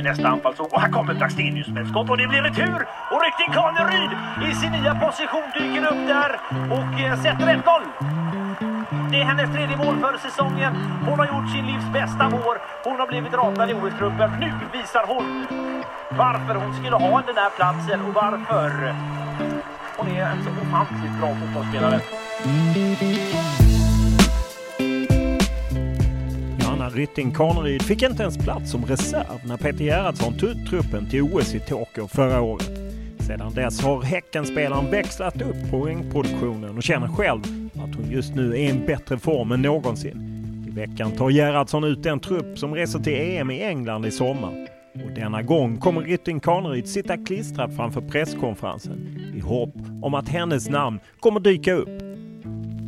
Och nästa och här kommer Blackstenius med ett skott och det blir retur! Och riktigt Kaneryd i sin nya position dyker upp där och eh, sätter 1-0. Det är hennes tredje mål för säsongen. Hon har gjort sin livs bästa vår. Hon har blivit ratad i OS-truppen. Nu visar hon varför hon skulle ha den här platsen och varför hon är en så ofantligt bra fotbollsspelare. Johanna Rytting Kaneryd fick inte ens plats som reserv när Peter Gerhardsson tog ut truppen till OS i Tokyo förra året. Sedan dess har Häckenspelaren växlat upp poängproduktionen och känner själv att hon just nu är i en bättre form än någonsin. I veckan tar Gerhardsson ut den trupp som reser till EM i England i sommar. Och denna gång kommer Rytting Kaneryd sitta klistrad framför presskonferensen i hopp om att hennes namn kommer dyka upp.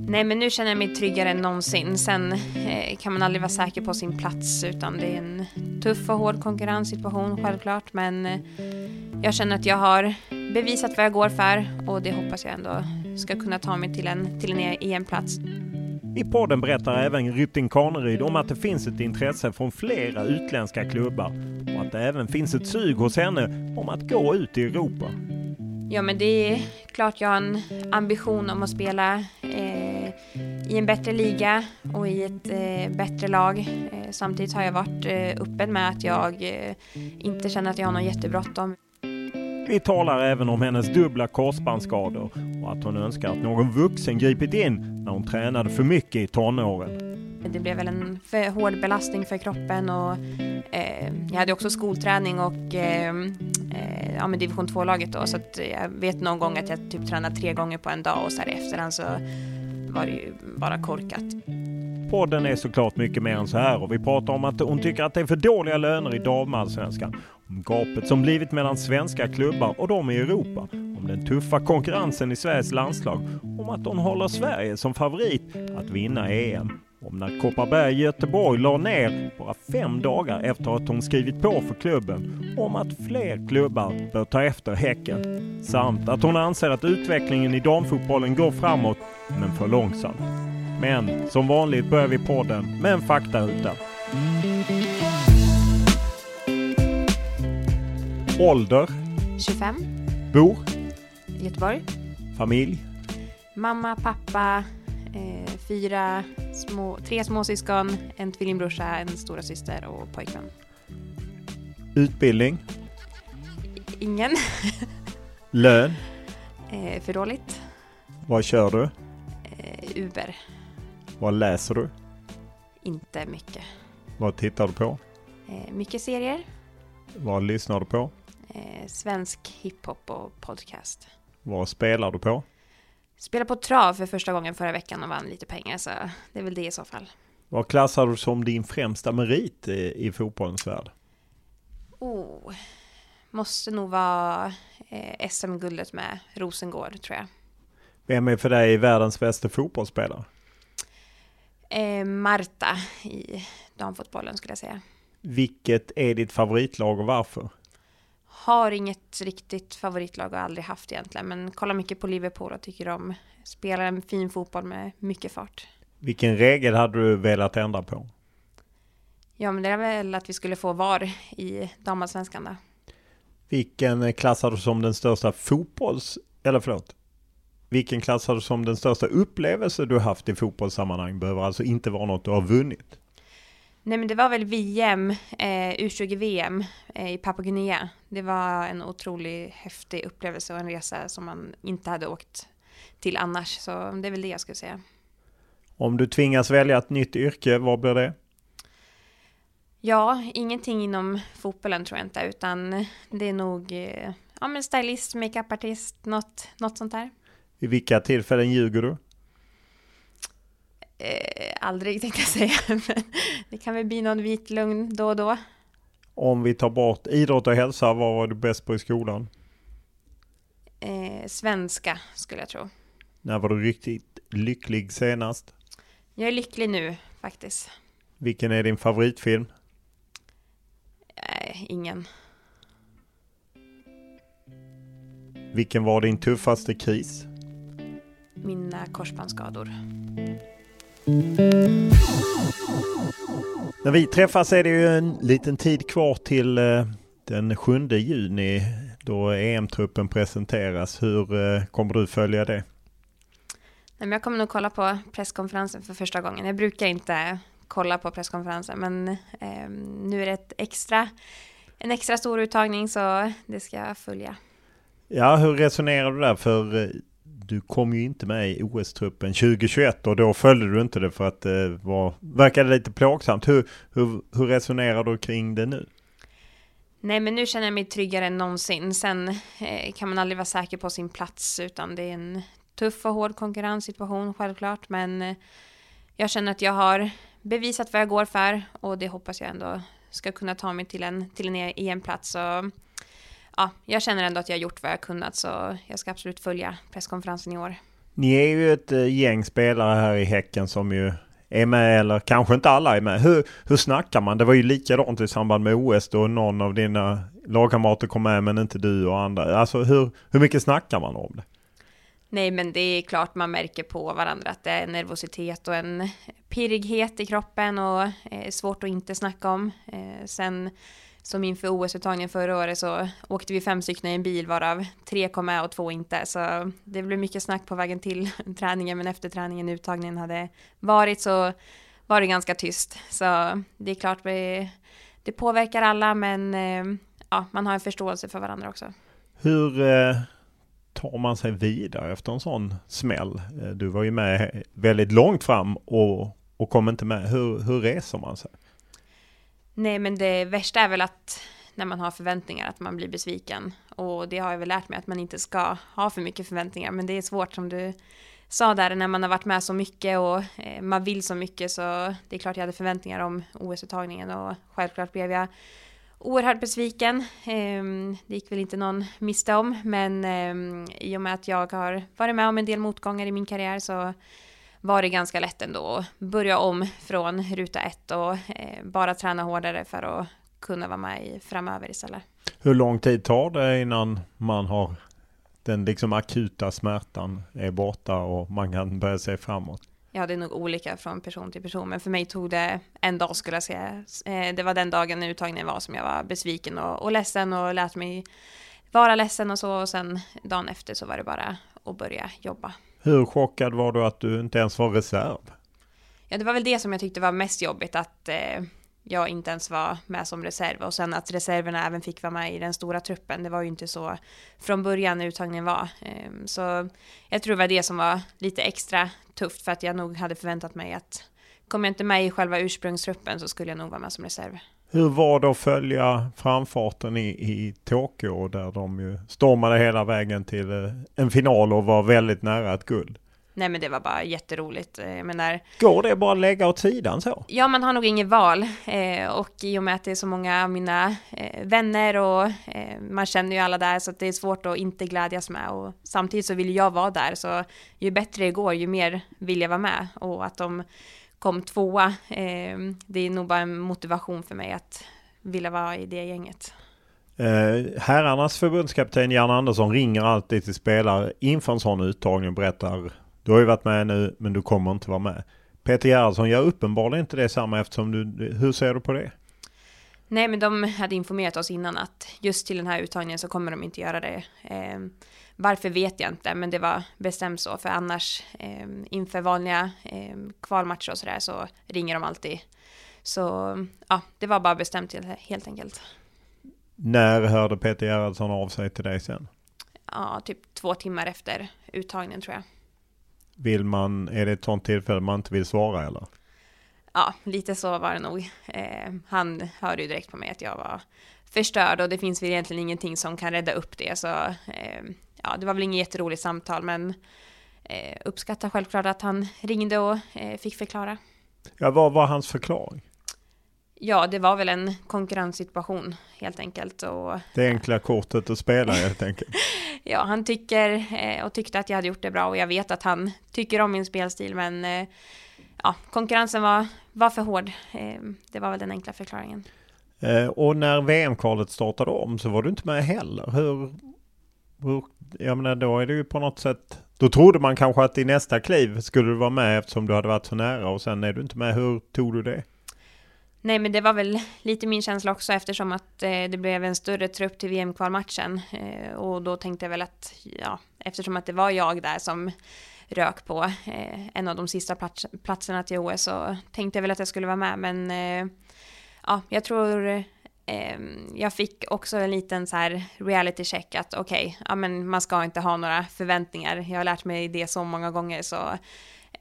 Nej, men nu känner jag mig tryggare än någonsin. Sen eh, kan man aldrig vara säker på sin plats utan det är en tuff och hård konkurrenssituation självklart. Men eh, jag känner att jag har bevisat vad jag går för och det hoppas jag ändå ska kunna ta mig till en, till en EM-plats. I podden berättar även Rytting Kaneryd om att det finns ett intresse från flera utländska klubbar och att det även finns ett sug hos henne om att gå ut i Europa. Ja, men det är klart jag har en ambition om att spela eh, i en bättre liga och i ett eh, bättre lag. Eh, samtidigt har jag varit eh, öppen med att jag eh, inte känner att jag har någon jättebråttom. Vi talar även om hennes dubbla korsbandsskador och att hon önskar att någon vuxen gripit in när hon tränade för mycket i tonåren. Det blev väl en för hård belastning för kroppen och eh, jag hade också skolträning och eh, eh, ja, men division 2-laget då så att jag vet någon gång att jag typ tränade tre gånger på en dag och så här i efterhand så var det ju bara korkat. Podden är såklart mycket mer än så här och vi pratar om att hon tycker att det är för dåliga löner i damallsvenskan. Om gapet som blivit mellan svenska klubbar och de i Europa. Om den tuffa konkurrensen i Sveriges landslag. Om att hon håller Sverige som favorit att vinna EM. Om när Kopparberg Göteborg la ner bara fem dagar efter att hon skrivit på för klubben. Om att fler klubbar bör ta efter Häcken. Samt att hon anser att utvecklingen i damfotbollen går framåt, men för långsamt. Men som vanligt börjar vi podden med en faktaruta. Ålder, 25, bor, Göteborg. familj, Mamma, pappa, eh, fyra små, tre småsyskon, en tvillingbrorsa, en stora syster och pojkvän. utbildning, Ingen. lön. eh, för dåligt. Vad kör du? Eh, Uber. Vad läser du? Inte mycket. Vad tittar du på? Eh, mycket serier. Vad lyssnar du på? Eh, svensk hiphop och podcast. Vad spelar du på? Spelade på trav för första gången förra veckan och vann lite pengar så det är väl det i så fall. Vad klassar du som din främsta merit i, i fotbollens värld? Oh, måste nog vara eh, SM-guldet med Rosengård tror jag. Vem är för dig världens bästa fotbollsspelare? Eh, Marta i damfotbollen skulle jag säga. Vilket är ditt favoritlag och varför? Har inget riktigt favoritlag och aldrig haft egentligen, men kollar mycket på Liverpool och tycker de spelar en fin fotboll med mycket fart. Vilken regel hade du velat ändra på? Ja, men det är väl att vi skulle få VAR i damallsvenskan då. Vilken klassar du som den största fotbolls... Eller förlåt. Vilken klassar du som den största upplevelse du haft i fotbollssammanhang? Behöver alltså inte vara något du har vunnit. Nej men det var väl VM, eh, U20-VM eh, i Papua Guinea. Det var en otroligt häftig upplevelse och en resa som man inte hade åkt till annars. Så det är väl det jag skulle säga. Om du tvingas välja ett nytt yrke, vad blir det? Ja, ingenting inom fotbollen tror jag inte, utan det är nog eh, ja, men stylist, makeupartist, något, något sånt där. I vilka tillfällen ljuger du? Eh, aldrig tänkte jag säga, men det kan väl bli någon vit lugn då och då. Om vi tar bort idrott och hälsa, vad var du bäst på i skolan? Eh, svenska skulle jag tro. När var du riktigt lycklig senast? Jag är lycklig nu faktiskt. Vilken är din favoritfilm? Nej, ingen. Vilken var din tuffaste kris? Mina korsbandsskador. När vi träffas är det ju en liten tid kvar till eh, den 7 juni då EM-truppen presenteras. Hur eh, kommer du följa det? jag kommer nog kolla på presskonferensen för första gången. Jag brukar inte kolla på presskonferensen men eh, nu är det ett extra, en extra stor uttagning så det ska jag följa. Ja, hur resonerar du där? För eh, du kom ju inte med i OS-truppen 2021 och då följde du inte det för att det var, verkade lite plågsamt. Hur, hur, hur resonerar du kring det nu? Nej, men nu känner jag mig tryggare än någonsin. Sen eh, kan man aldrig vara säker på sin plats, utan det är en tuff och hård konkurrenssituation självklart. Men eh, jag känner att jag har bevisat vad jag går för och det hoppas jag ändå ska kunna ta mig till en, till en EM-plats. Och ja, jag känner ändå att jag har gjort vad jag kunnat så jag ska absolut följa presskonferensen i år. Ni är ju ett eh, gäng spelare här i Häcken som ju är med eller kanske inte alla är med. Hur, hur snackar man? Det var ju likadant i samband med OS då någon av dina lagkamrater kom med men inte du och andra. Alltså hur, hur mycket snackar man om det? Nej, men det är klart man märker på varandra att det är nervositet och en pirrighet i kroppen och eh, svårt att inte snacka om. Eh, sen som inför OS-uttagningen förra året så åkte vi fem stycken i en bil varav tre kom med och två inte. Så det blev mycket snack på vägen till träningen men efter träningen uttagningen hade varit så var det ganska tyst. Så det är klart vi, det påverkar alla men eh, ja, man har en förståelse för varandra också. Hur eh, tar man sig vidare efter en sån smäll? Eh, du var ju med väldigt långt fram och, och kom inte med. Hur, hur reser man sig? Nej, men det värsta är väl att när man har förväntningar att man blir besviken. Och det har jag väl lärt mig att man inte ska ha för mycket förväntningar. Men det är svårt som du sa där när man har varit med så mycket och eh, man vill så mycket så det är klart jag hade förväntningar om OS-uttagningen och självklart blev jag oerhört besviken. Eh, det gick väl inte någon miste om men eh, i och med att jag har varit med om en del motgångar i min karriär så var det ganska lätt ändå att börja om från ruta ett och eh, bara träna hårdare för att kunna vara med i framöver istället. Hur lång tid tar det innan man har den liksom akuta smärtan är borta och man kan börja se framåt? Ja, det är nog olika från person till person, men för mig tog det en dag skulle jag säga. Eh, det var den dagen uttagningen var som jag var besviken och, och ledsen och lät mig vara ledsen och så och sen dagen efter så var det bara att börja jobba. Hur chockad var du att du inte ens var reserv? Ja, det var väl det som jag tyckte var mest jobbigt, att eh, jag inte ens var med som reserv och sen att reserverna även fick vara med i den stora truppen. Det var ju inte så från början när uttagningen var. Eh, så jag tror det var det som var lite extra tufft för att jag nog hade förväntat mig att kom jag inte med i själva ursprungstruppen så skulle jag nog vara med som reserv. Hur var det att följa framfarten i, i Tokyo där de ju stormade hela vägen till eh, en final och var väldigt nära ett guld? nej men det var bara jätteroligt. Eh, jag menar, Går det bara att lägga åt sidan så? Ja, man har nog inget val. Eh, och i och med att det är så många av mina eh, vänner och eh, man känner ju alla där så det är svårt att inte glädjas med. Och samtidigt så vill jag vara där så ju bättre det går ju mer vill jag vara med. Och att de kom tvåa, eh, det är nog bara en motivation för mig att vilja vara i det gänget. Eh, herrarnas förbundskapten Jan Andersson ringer alltid till spelare inför en sån uttagning och berättar du har ju varit med nu men du kommer inte vara med. Peter Gerhardsson gör uppenbarligen inte det samma eftersom du, hur ser du på det? Nej, men de hade informerat oss innan att just till den här uttagningen så kommer de inte göra det. Eh, varför vet jag inte, men det var bestämt så, för annars eh, inför vanliga eh, kvalmatcher och sådär så ringer de alltid. Så ja, det var bara bestämt helt enkelt. När hörde Peter Gerhardsson av sig till dig sen? Ja, typ två timmar efter uttagningen tror jag. Vill man, är det ett sånt tillfälle man inte vill svara eller? Ja, lite så var det nog. Eh, han hörde ju direkt på mig att jag var förstörd och det finns väl egentligen ingenting som kan rädda upp det. Så eh, ja, det var väl inget jätteroligt samtal men eh, uppskattar självklart att han ringde och eh, fick förklara. Ja, vad var hans förklaring? Ja, det var väl en konkurrenssituation helt enkelt. Och, det enkla kortet att spela helt enkelt. ja, han tycker eh, och tyckte att jag hade gjort det bra och jag vet att han tycker om min spelstil men eh, ja, konkurrensen var, var för hård. Eh, det var väl den enkla förklaringen. Och när VM-kvalet startade om så var du inte med heller. Hur, hur, jag menar då är det ju på något sätt då trodde man kanske att i nästa kliv skulle du vara med eftersom du hade varit så nära och sen är du inte med. Hur tog du det? Nej, men det var väl lite min känsla också eftersom att eh, det blev en större trupp till VM-kvalmatchen. Eh, och då tänkte jag väl att, ja, eftersom att det var jag där som rök på eh, en av de sista plats platserna till OS så tänkte jag väl att jag skulle vara med. Men eh, ja, jag tror Ehm, jag fick också en liten så här reality check att okej, okay, ja men man ska inte ha några förväntningar. Jag har lärt mig det så många gånger så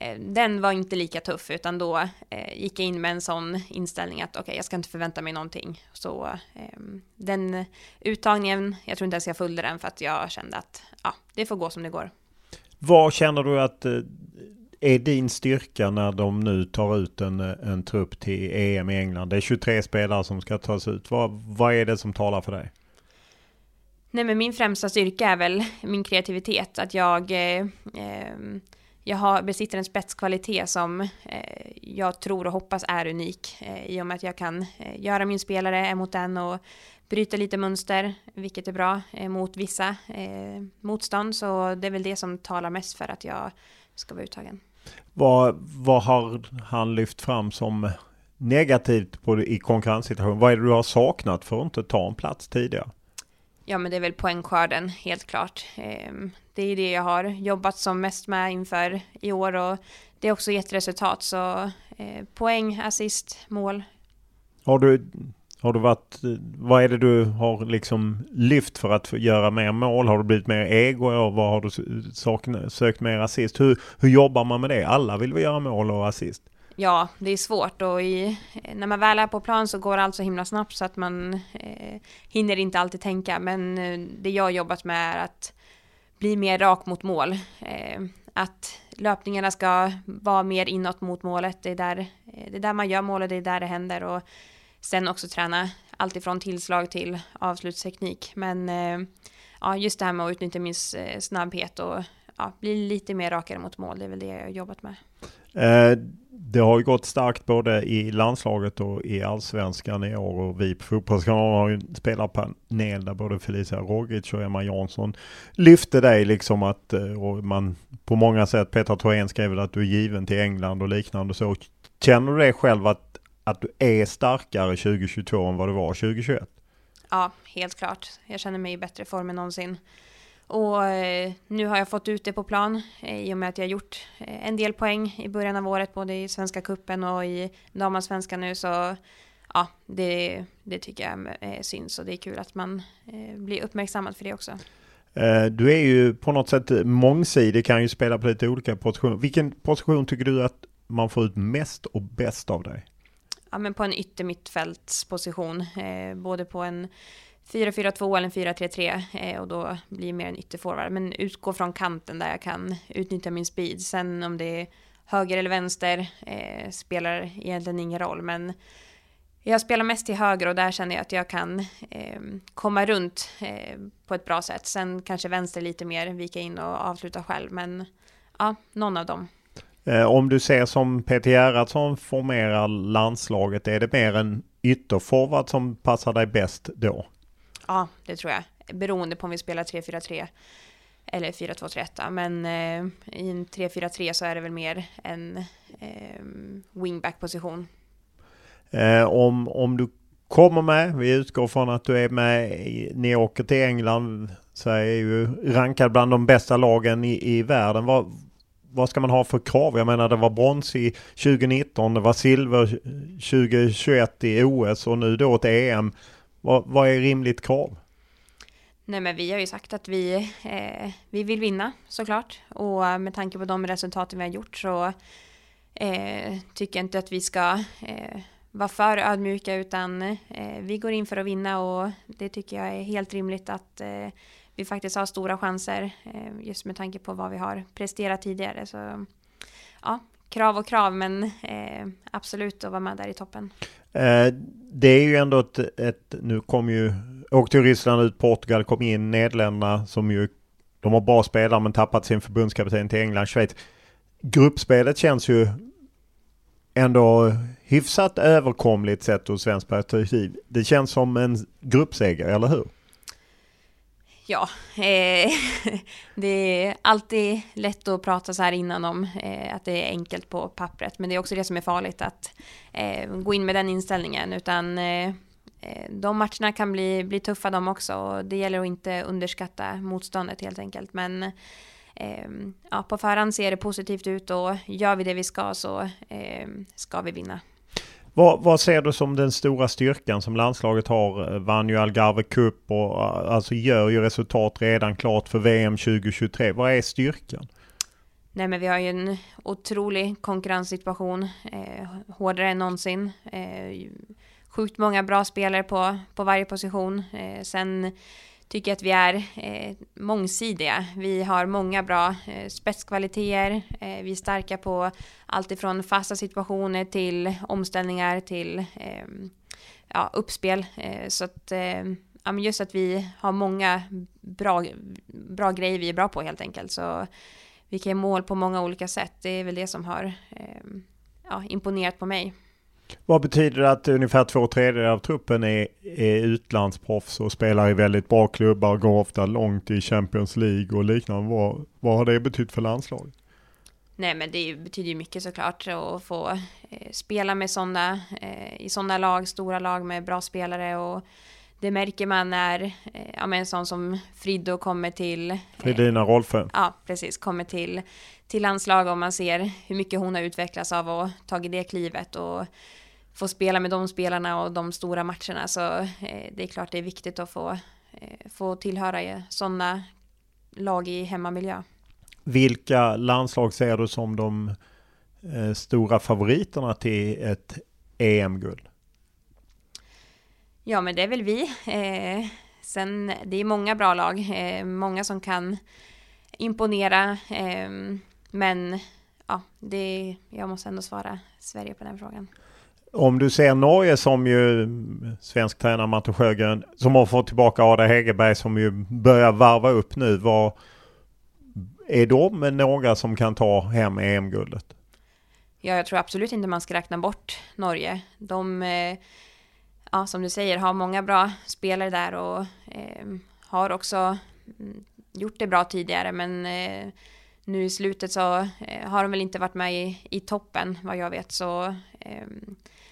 Eh, den var inte lika tuff utan då eh, gick jag in med en sån inställning att okej okay, jag ska inte förvänta mig någonting. Så eh, den uttagningen, jag tror inte ens jag följde den för att jag kände att ja, det får gå som det går. Vad känner du att eh, är din styrka när de nu tar ut en, en trupp till EM i England? Det är 23 spelare som ska tas ut. Vad, vad är det som talar för dig? Nej men min främsta styrka är väl min kreativitet. Att jag eh, ehm, jag har, besitter en spetskvalitet som eh, jag tror och hoppas är unik eh, i och med att jag kan eh, göra min spelare emot den och bryta lite mönster, vilket är bra eh, mot vissa eh, motstånd. Så det är väl det som talar mest för att jag ska vara uttagen. Vad, vad har han lyft fram som negativt på, i konkurrenssituationen? Vad är det du har saknat för att inte ta en plats tidigare? Ja, men det är väl poängskörden, helt klart. Ehm, det är det jag har jobbat som mest med inför i år och det har också gett resultat. Så eh, poäng, assist, mål. Har du, har du varit, vad är det du har liksom lyft för att göra mer mål? Har du blivit mer ego? Och vad har du sökt mer assist? Hur, hur jobbar man med det? Alla vill väl göra mål och assist? Ja, det är svårt och i, när man väl är på plan så går allt så himla snabbt så att man eh, hinner inte alltid tänka. Men eh, det jag har jobbat med är att bli mer rak mot mål. Eh, att löpningarna ska vara mer inåt mot målet. Det är, där, eh, det är där man gör målet, det är där det händer. Och sen också träna allt ifrån tillslag till avslutsteknik. Men eh, ja, just det här med att utnyttja min eh, snabbhet och ja, bli lite mer rakare mot mål, det är väl det jag har jobbat med. Eh, det har ju gått starkt både i landslaget och i allsvenskan i år och vi på Fotbollskanalen har ju en spelarpanel där både Felicia Rogic och Emma Jansson lyfte dig liksom att eh, och man på många sätt, Petra Thorén skrev väl att du är given till England och liknande så. Känner du det själv att, att du är starkare 2022 än vad du var 2021? Ja, helt klart. Jag känner mig i bättre form än någonsin. Och eh, nu har jag fått ut det på plan eh, i och med att jag gjort eh, en del poäng i början av året, både i Svenska Kuppen och i damallsvenskan nu. Så ja, det, det tycker jag syns och det är kul att man blir uppmärksammad för det också. Du är ju på något sätt mångsidig, kan ju spela på lite olika positioner. Vilken position tycker du att man får ut mest och bäst av dig? Ja, men på en yttermittfältsposition, eh, både på en 4-4-2 eller en 4-3-3 eh, och då blir det mer en ytterforward. Men utgå från kanten där jag kan utnyttja min speed. Sen om det är höger eller vänster eh, spelar egentligen ingen roll. Men jag spelar mest till höger och där känner jag att jag kan eh, komma runt eh, på ett bra sätt. Sen kanske vänster lite mer, vika in och avsluta själv. Men ja, någon av dem. Eh, om du ser som Peter Gerhardsson formerar landslaget, är det mer en ytterforward som passar dig bäst då? Ja, det tror jag. Beroende på om vi spelar 3-4-3 eller 4-2-3-1. Men eh, i en 3-4-3 så är det väl mer en eh, wingback-position. Eh, om, om du kommer med, vi utgår från att du är med, ni åker till England, så är ju rankad bland de bästa lagen i, i världen. Vad, vad ska man ha för krav? Jag menar det var brons i 2019, det var silver 2021 i OS och nu då ett EM. Vad, vad är rimligt krav? Nej men vi har ju sagt att vi, eh, vi vill vinna såklart och med tanke på de resultaten vi har gjort så eh, tycker jag inte att vi ska eh, vara för ödmjuka utan eh, vi går in för att vinna och det tycker jag är helt rimligt att eh, vi faktiskt har stora chanser eh, just med tanke på vad vi har presterat tidigare. Så ja, krav och krav men eh, absolut att vara med där i toppen. Eh, det är ju ändå ett, ett nu kom ju, åkte ju Ryssland ut, Portugal kom in, Nederländerna som ju, de har bra spelare men tappat sin förbundskapten till England, Schweiz. Gruppspelet känns ju ändå hyfsat överkomligt sett ur svensk perspektiv. Det känns som en gruppseger, eller hur? Ja, eh, det är alltid lätt att prata så här innan om eh, att det är enkelt på pappret. Men det är också det som är farligt att eh, gå in med den inställningen. Utan eh, eh de matcherna kan bli, bli tuffa de också. Och det gäller att inte underskatta motståndet helt enkelt. Men eh, ja, på förhand ser det positivt ut och gör vi det vi ska så eh, ska vi vinna. Vad, vad, ser du som den stora styrkan som landslaget har? Vann ju Algarve Cup och eh, alltså gör ju resultat redan klart för VM 2023. Vad är styrkan? Nej men vi har ju en otrolig konkurrenssituation, eh, hårdare än någonsin. Eh, sjukt många bra spelare på, på varje position. Eh, sen tycker att vi är eh, mångsidiga. Vi har många bra eh, spetskvaliteter. Eh, vi är starka på allt ifrån fasta situationer till omställningar till eh, ja, uppspel. Eh, så att eh, ja, just att vi har många bra, bra grejer vi är bra på helt enkelt. Så vi kan ge mål på många olika sätt. Det är väl det som har ehm, ja, imponerat på mig. Vad betyder det att ungefär två tredjedelar av truppen är, är utlandsproffs och spelar i väldigt bra klubbar och går ofta långt i Champions League och liknande? Vad, vad har det betytt för landslaget? Nej men det betyder ju mycket såklart att få eh, spela med sådana, eh, i sådana lag, stora lag med bra spelare och det märker man när, eh, ja men en sån som Friddo kommer till... Fridina Rolfö. Ja, precis, kommer till, till landslag och man ser hur mycket hon har utvecklats av att tagit det klivet och få spela med de spelarna och de stora matcherna. Så eh, det är klart det är viktigt att få, eh, få tillhöra sådana lag i hemmamiljö. Vilka landslag ser du som de eh, stora favoriterna till ett EM-guld? Ja, men det är väl vi. Eh, sen, det är många bra lag, eh, många som kan imponera. Eh, men ja, det, jag måste ändå svara Sverige på den frågan. Om du ser Norge som ju svensk tränare Matte Sjögren som har fått tillbaka Ada Hegerberg som ju börjar varva upp nu. Vad, är de några som kan ta hem EM-guldet? Ja, jag tror absolut inte man ska räkna bort Norge. De, eh, ja, som du säger, har många bra spelare där och eh, har också mm, gjort det bra tidigare, men eh, nu i slutet så eh, har de väl inte varit med i, i toppen vad jag vet. Så eh,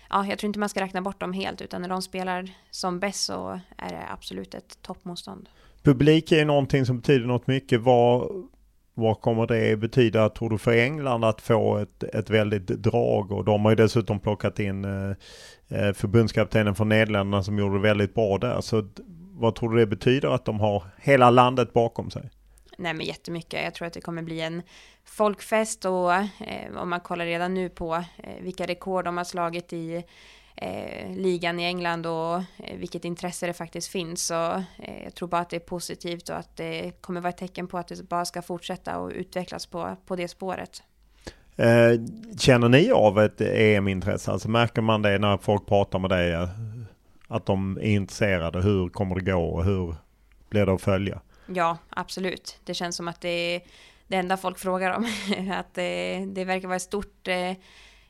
ja, jag tror inte man ska räkna bort dem helt, utan när de spelar som bäst så är det absolut ett toppmotstånd. Publik är ju någonting som betyder något mycket. Vad, vad kommer det betyda, tror du, för England att få ett, ett väldigt drag? Och de har ju dessutom plockat in eh, eh förbundskaptenen från Nederländerna som gjorde det väldigt bra där. Så vad tror du det betyder att de har hela landet bakom sig? Nej men jättemycket. Jag tror att det kommer bli en folkfest och eh, om man kollar redan nu på eh, vilka rekord de har slagit i eh, ligan i England och eh, vilket intresse det faktiskt finns. Så eh, jag tror bara att det är positivt och att det kommer vara ett tecken på att det bara ska fortsätta och utvecklas på, på det spåret. Eh, känner ni av ett EM-intresse? Alltså märker man det när folk pratar med dig? Eh, att de är intresserade? Hur kommer det gå och hur blir det att följa? Ja, absolut. Det känns som att det är det enda folk frågar om. att det, det verkar vara ett stort eh,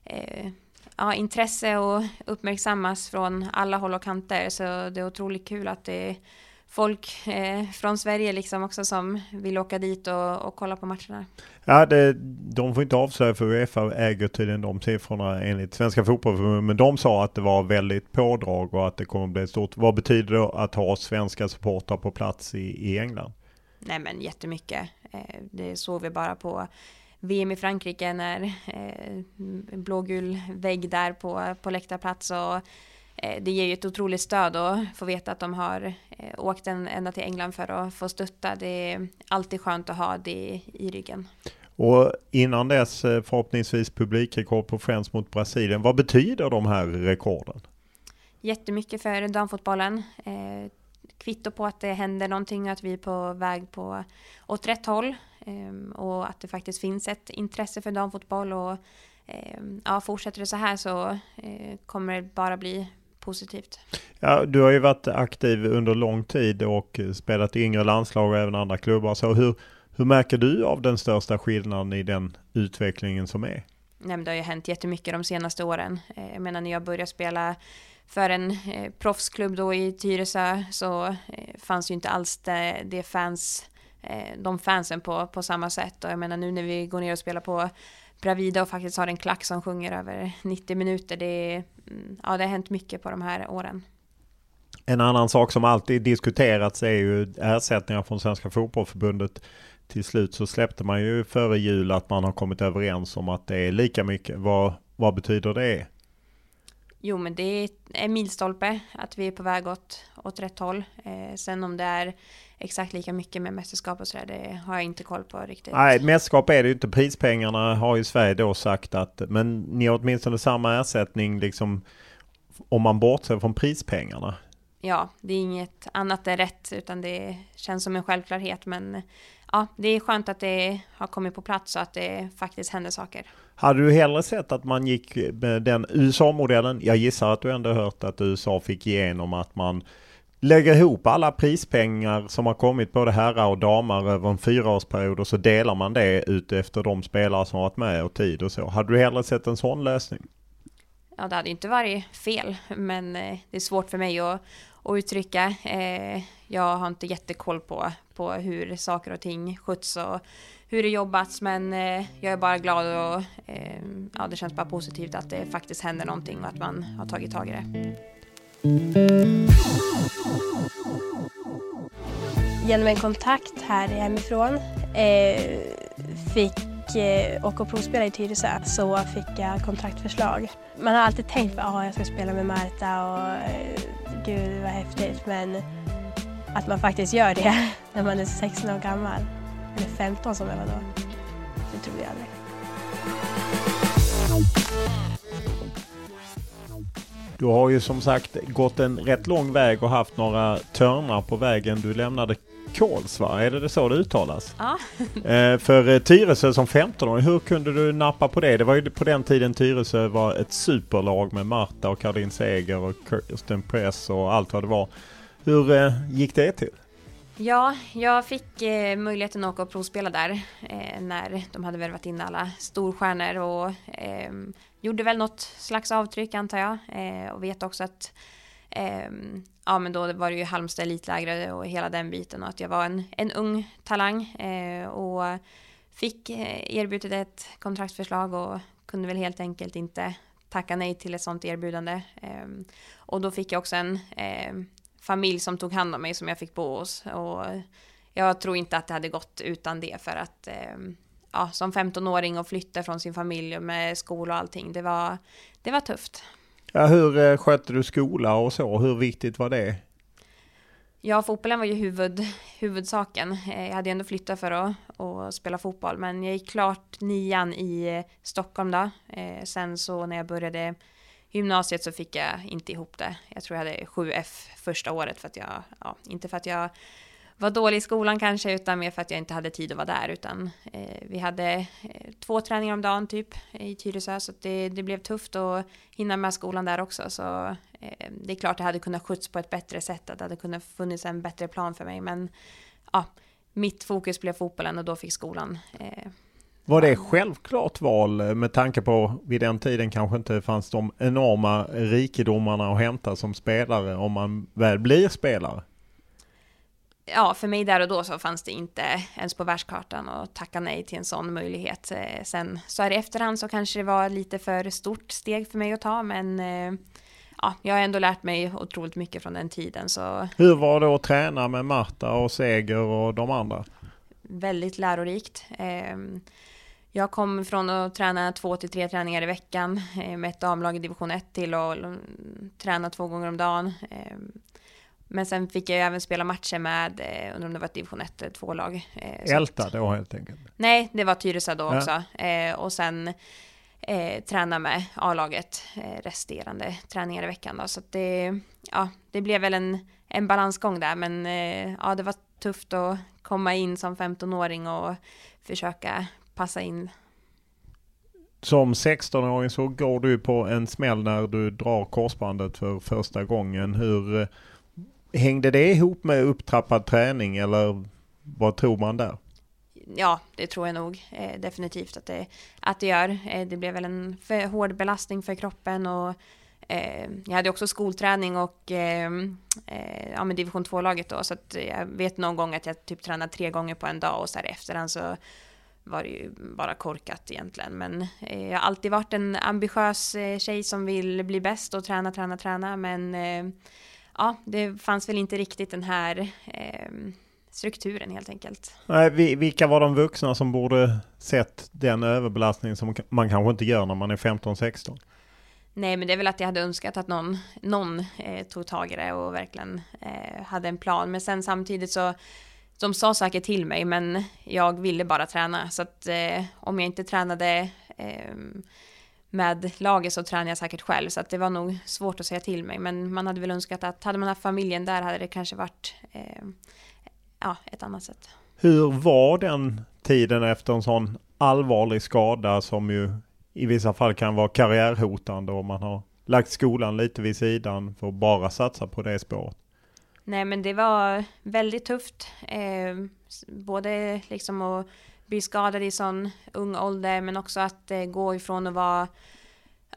eh, ja, intresse och uppmärksammas från alla håll och kanter. Så det är otroligt kul att det är folk eh, från Sverige liksom också som vill åka dit och, och kolla på matcherna. Ja, det, de får inte avslöja för Uefa äger tydligen de siffrorna enligt Svenska Fotbollförbundet. Men de sa att det var väldigt pådrag och att det kommer bli stort. Vad betyder det att ha svenska supportrar på plats i, i England? Nej men jättemycket. Eh, det såg vi bara på VM i Frankrike när eh, blågul vägg där på, på läktarplats och det ger ju ett otroligt stöd att få veta att de har eh, åkt en, ända till England för att få stötta. Det är alltid skönt att ha det i ryggen. Och innan dess eh, förhoppningsvis publikrekord på Friends mot Brasilien. Vad betyder de här rekorden? Jättemycket för damfotbollen. Eh, kvitto på att det händer någonting och att vi är på väg på, åt rätt håll. Ehm, och att det faktiskt finns ett intresse för damfotboll och ehm, ja, fortsätter det så här så eh, kommer det bara bli positivt. Ja, du har ju varit aktiv under lång tid och spelat i yngre landslag och även andra klubbar. Så hur, hur märker du av den största skillnaden i den utvecklingen som är? Nej, men det har ju hänt jättemycket de senaste åren. Eh, jag menar när jag började spela för en eh, proffsklubb då i Tyresö så eh, fanns ju inte alls det, det fans, eh, de fansen på, på samma sätt. Och jag menar nu när vi går ner och spelar på Bravida och faktiskt har en klack som sjunger över 90 minuter. Det, mm, ja, det har hänt mycket på de här åren. En annan sak som alltid diskuterats är ju ersättningar från Svenska Fotbollförbundet. Till slut så släppte man ju före jul att man har kommit överens om att det är lika mycket. Vad, vad betyder det? Jo, men det är en milstolpe att vi är på väg åt, åt rätt håll. Eh, sen om det är exakt lika mycket med mästerskap och sådär, det har jag inte koll på riktigt. Nej, mästerskap är det ju inte. Prispengarna har ju Sverige då sagt att, men ni har åtminstone samma ersättning liksom om man bortser från prispengarna. Ja, det är inget annat än rätt, utan det känns som en självklarhet, men ja, det är skönt att det har kommit på plats och att det faktiskt händer saker. Hade du hellre sett att man gick med den USA-modellen? Jag gissar att du ändå hört att USA fick igenom att man lägger ihop alla prispengar som har kommit både herrar och damer över en fyraårsperiod och så delar man det ut efter de spelare som har varit med och tid och så. Hade du hellre sett en sån lösning? Ja, det hade inte varit fel, men eh, det är svårt för mig att, att uttrycka. Eh, jag har inte jättekoll på, på hur saker och ting sköts och hur det jobbats men eh, jag är bara glad och eh, ja, det känns bara positivt att det faktiskt händer någonting och att man har tagit tag i det. Genom en kontakt här hemifrån eh, fick eh, åka och provspela i Tyresö så fick jag kontraktförslag. Man har alltid tänkt att ah, jag ska spela med Marta och eh, gud vad häftigt men att man faktiskt gör det när man är 16 år gammal. Eller 15 som jag var då. Det trodde jag aldrig. Du har ju som sagt gått en rätt lång väg och haft några törnar på vägen. Du lämnade Kols va? Är det så det uttalas? Ja. eh, för eh, Tyresö som 15-åring, hur kunde du nappa på det? Det var ju på den tiden Tyresö var ett superlag med Marta och Caroline Seger och Kirsten Press och allt vad det var. Hur eh, gick det till? Ja, jag fick eh, möjligheten att åka och provspela där eh, när de hade värvat in alla storstjärnor och eh, gjorde väl något slags avtryck antar jag eh, och vet också att ehm, ja, men då var det ju Halmstad elitlägre och hela den biten och att jag var en, en ung talang eh, och fick eh, erbjudet ett kontraktsförslag och kunde väl helt enkelt inte tacka nej till ett sånt erbjudande. Ehm, och då fick jag också en ehm, familj som tog hand om mig som jag fick bo hos. Och jag tror inte att det hade gått utan det för att eh, ja, som 15-åring och flytta från sin familj med skola och allting, det var, det var tufft. Ja, hur eh, skötte du skola och så? Hur viktigt var det? Ja, fotbollen var ju huvud, huvudsaken. Eh, jag hade ändå flyttat för att, att spela fotboll, men jag gick klart nian i Stockholm då. Eh, sen så när jag började gymnasiet så fick jag inte ihop det. Jag tror jag hade 7F första året för att jag, ja, inte för att jag var dålig i skolan kanske, utan mer för att jag inte hade tid att vara där, utan eh, vi hade eh, två träningar om dagen typ eh, i Tyresö, så det, det, blev tufft att hinna med skolan där också, så eh, det är klart det hade kunnat skjuts på ett bättre sätt, att det hade kunnat funnits en bättre plan för mig, men ja, mitt fokus blev fotbollen och då fick skolan eh, var det självklart val eh, med tanke på vid den tiden kanske inte fanns de enorma rikedomarna att hämta som spelare om man väl blir spelare? Ja, för mig där och då så fanns det inte ens på världskartan att tacka nej till en sån möjlighet. Eh, sen så här i efterhand så kanske det var lite för stort steg för mig att ta, men eh, ja, jag har ändå lärt mig otroligt mycket från den tiden. Så... Hur var det att träna med Marta och Seger och de andra? Väldigt lärorikt. Jag kom från att träna två till tre träningar i veckan eh, med ett damlag i division 1 till att träna två gånger om dagen. Ehm, men sen fick jag ju även spela matcher med, eh, undrar om det var ett division 1 eller 2 lag. Eh, Älta då helt enkelt? Nej, det var Tyresö då ja. också. Och sen eh, träna med A-laget eh, resterande träningar i veckan då. Så det, ja, det blev väl en, en balansgång där, men eh, ja, det var tufft att komma in som 15-åring och försöka passa in. Som 16-åring så går du på en smäll när du drar korsbandet för första gången. Hur eh, hängde det ihop med upptrappad träning eller vad tror man där? Ja, det tror jag nog eh, definitivt att det, att det gör. Eh, det blev väl en för hård belastning för kroppen och eh, jag hade också skolträning och eh, eh, ja, men division 2-laget då, så att jag vet någon gång att jag typ tränade tre gånger på en dag och så här efterhand så var det ju bara korkat egentligen. Men eh, jag har alltid varit en ambitiös eh, tjej som vill bli bäst och träna, träna, träna. Men eh, ja, det fanns väl inte riktigt den här strukturen helt enkelt. Nej, vilka var de vuxna som borde sett den överbelastning som man kanske inte gör när man är 15-16? Nej, men det är väl att jag hade önskat att någon, någon eh, tog tag i det och verkligen eh, hade en plan. Men sen samtidigt så de sa säkert till mig, men jag ville bara träna. Så att eh, om jag inte tränade eh, med laget så tränade jag säkert själv. Så att det var nog svårt att säga till mig. Men man hade väl önskat att hade man haft familjen där hade det kanske varit eh, ja, ett annat sätt. Hur var den tiden efter en sån allvarlig skada som ju i vissa fall kan vara karriärhotande om man har lagt skolan lite vid sidan för att bara satsa på det spåret? Nej men det var väldigt tufft. Eh, både liksom att bli skadad i sån ung ålder men också att eh, gå ifrån att vara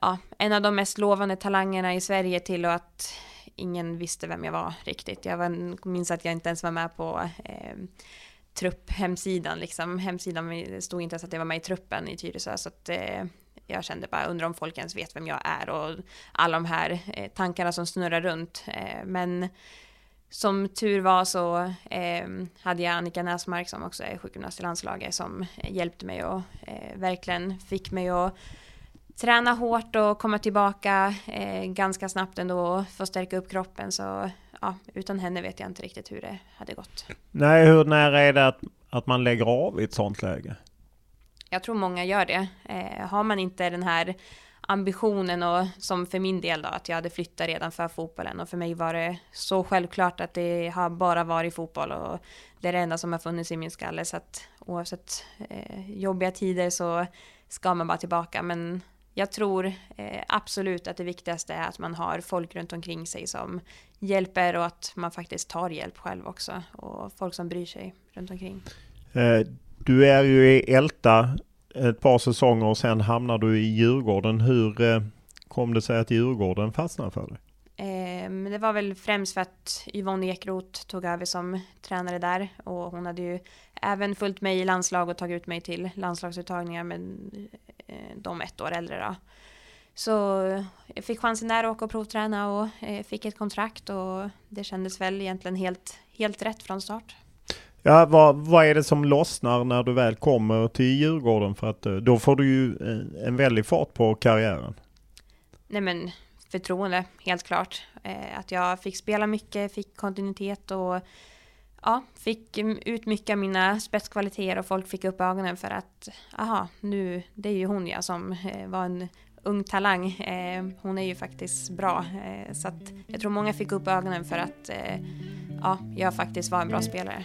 ja, en av de mest lovande talangerna i Sverige till att ingen visste vem jag var riktigt. Jag var, minns att jag inte ens var med på eh, trupphemsidan liksom. Hemsidan stod inte ens att jag var med i truppen i Tyresö så att eh, jag kände bara undrar om folk ens vet vem jag är och alla de här eh, tankarna som snurrar runt. Eh, men som tur var så eh, hade jag Annika Näsmark som också är sjukgymnast i landslaget som hjälpte mig och eh, verkligen fick mig att träna hårt och komma tillbaka eh, ganska snabbt ändå och få stärka upp kroppen. Så ja, utan henne vet jag inte riktigt hur det hade gått. Nej, hur nära är det att, att man lägger av i ett sånt läge? Jag tror många gör det. Eh, har man inte den här ambitionen och som för min del då att jag hade flyttat redan för fotbollen. Och för mig var det så självklart att det har bara varit fotboll och det är det enda som har funnits i min skalle. Så att oavsett eh, jobbiga tider så ska man bara tillbaka. Men jag tror eh, absolut att det viktigaste är att man har folk runt omkring sig som hjälper och att man faktiskt tar hjälp själv också. Och folk som bryr sig runt omkring. Eh, du är ju i Älta ett par säsonger och sen hamnar du i Djurgården. Hur eh, kom det sig att Djurgården fastnade för dig? Ehm, det var väl främst för att Yvonne Ekroth tog över som tränare där och hon hade ju även följt mig i landslag och tagit ut mig till landslagsuttagningar med eh, de ett år äldre då. Så jag fick chansen där att åka och provträna och eh, fick ett kontrakt och det kändes väl egentligen helt, helt rätt från start. Ja, vad, vad är det som lossnar när du väl kommer till Djurgården? För att eh, då får du ju eh, en väldig fart på karriären. Nej men förtroende, helt klart. Eh, att jag fick spela mycket, fick kontinuitet och ja, fick ut mycket av mina spetskvaliteter och folk fick upp ögonen för att aha, nu, det är ju hon ja som var en ung talang. Hon är ju faktiskt bra. Så att jag tror många fick upp ögonen för att ja, jag faktiskt var en bra spelare.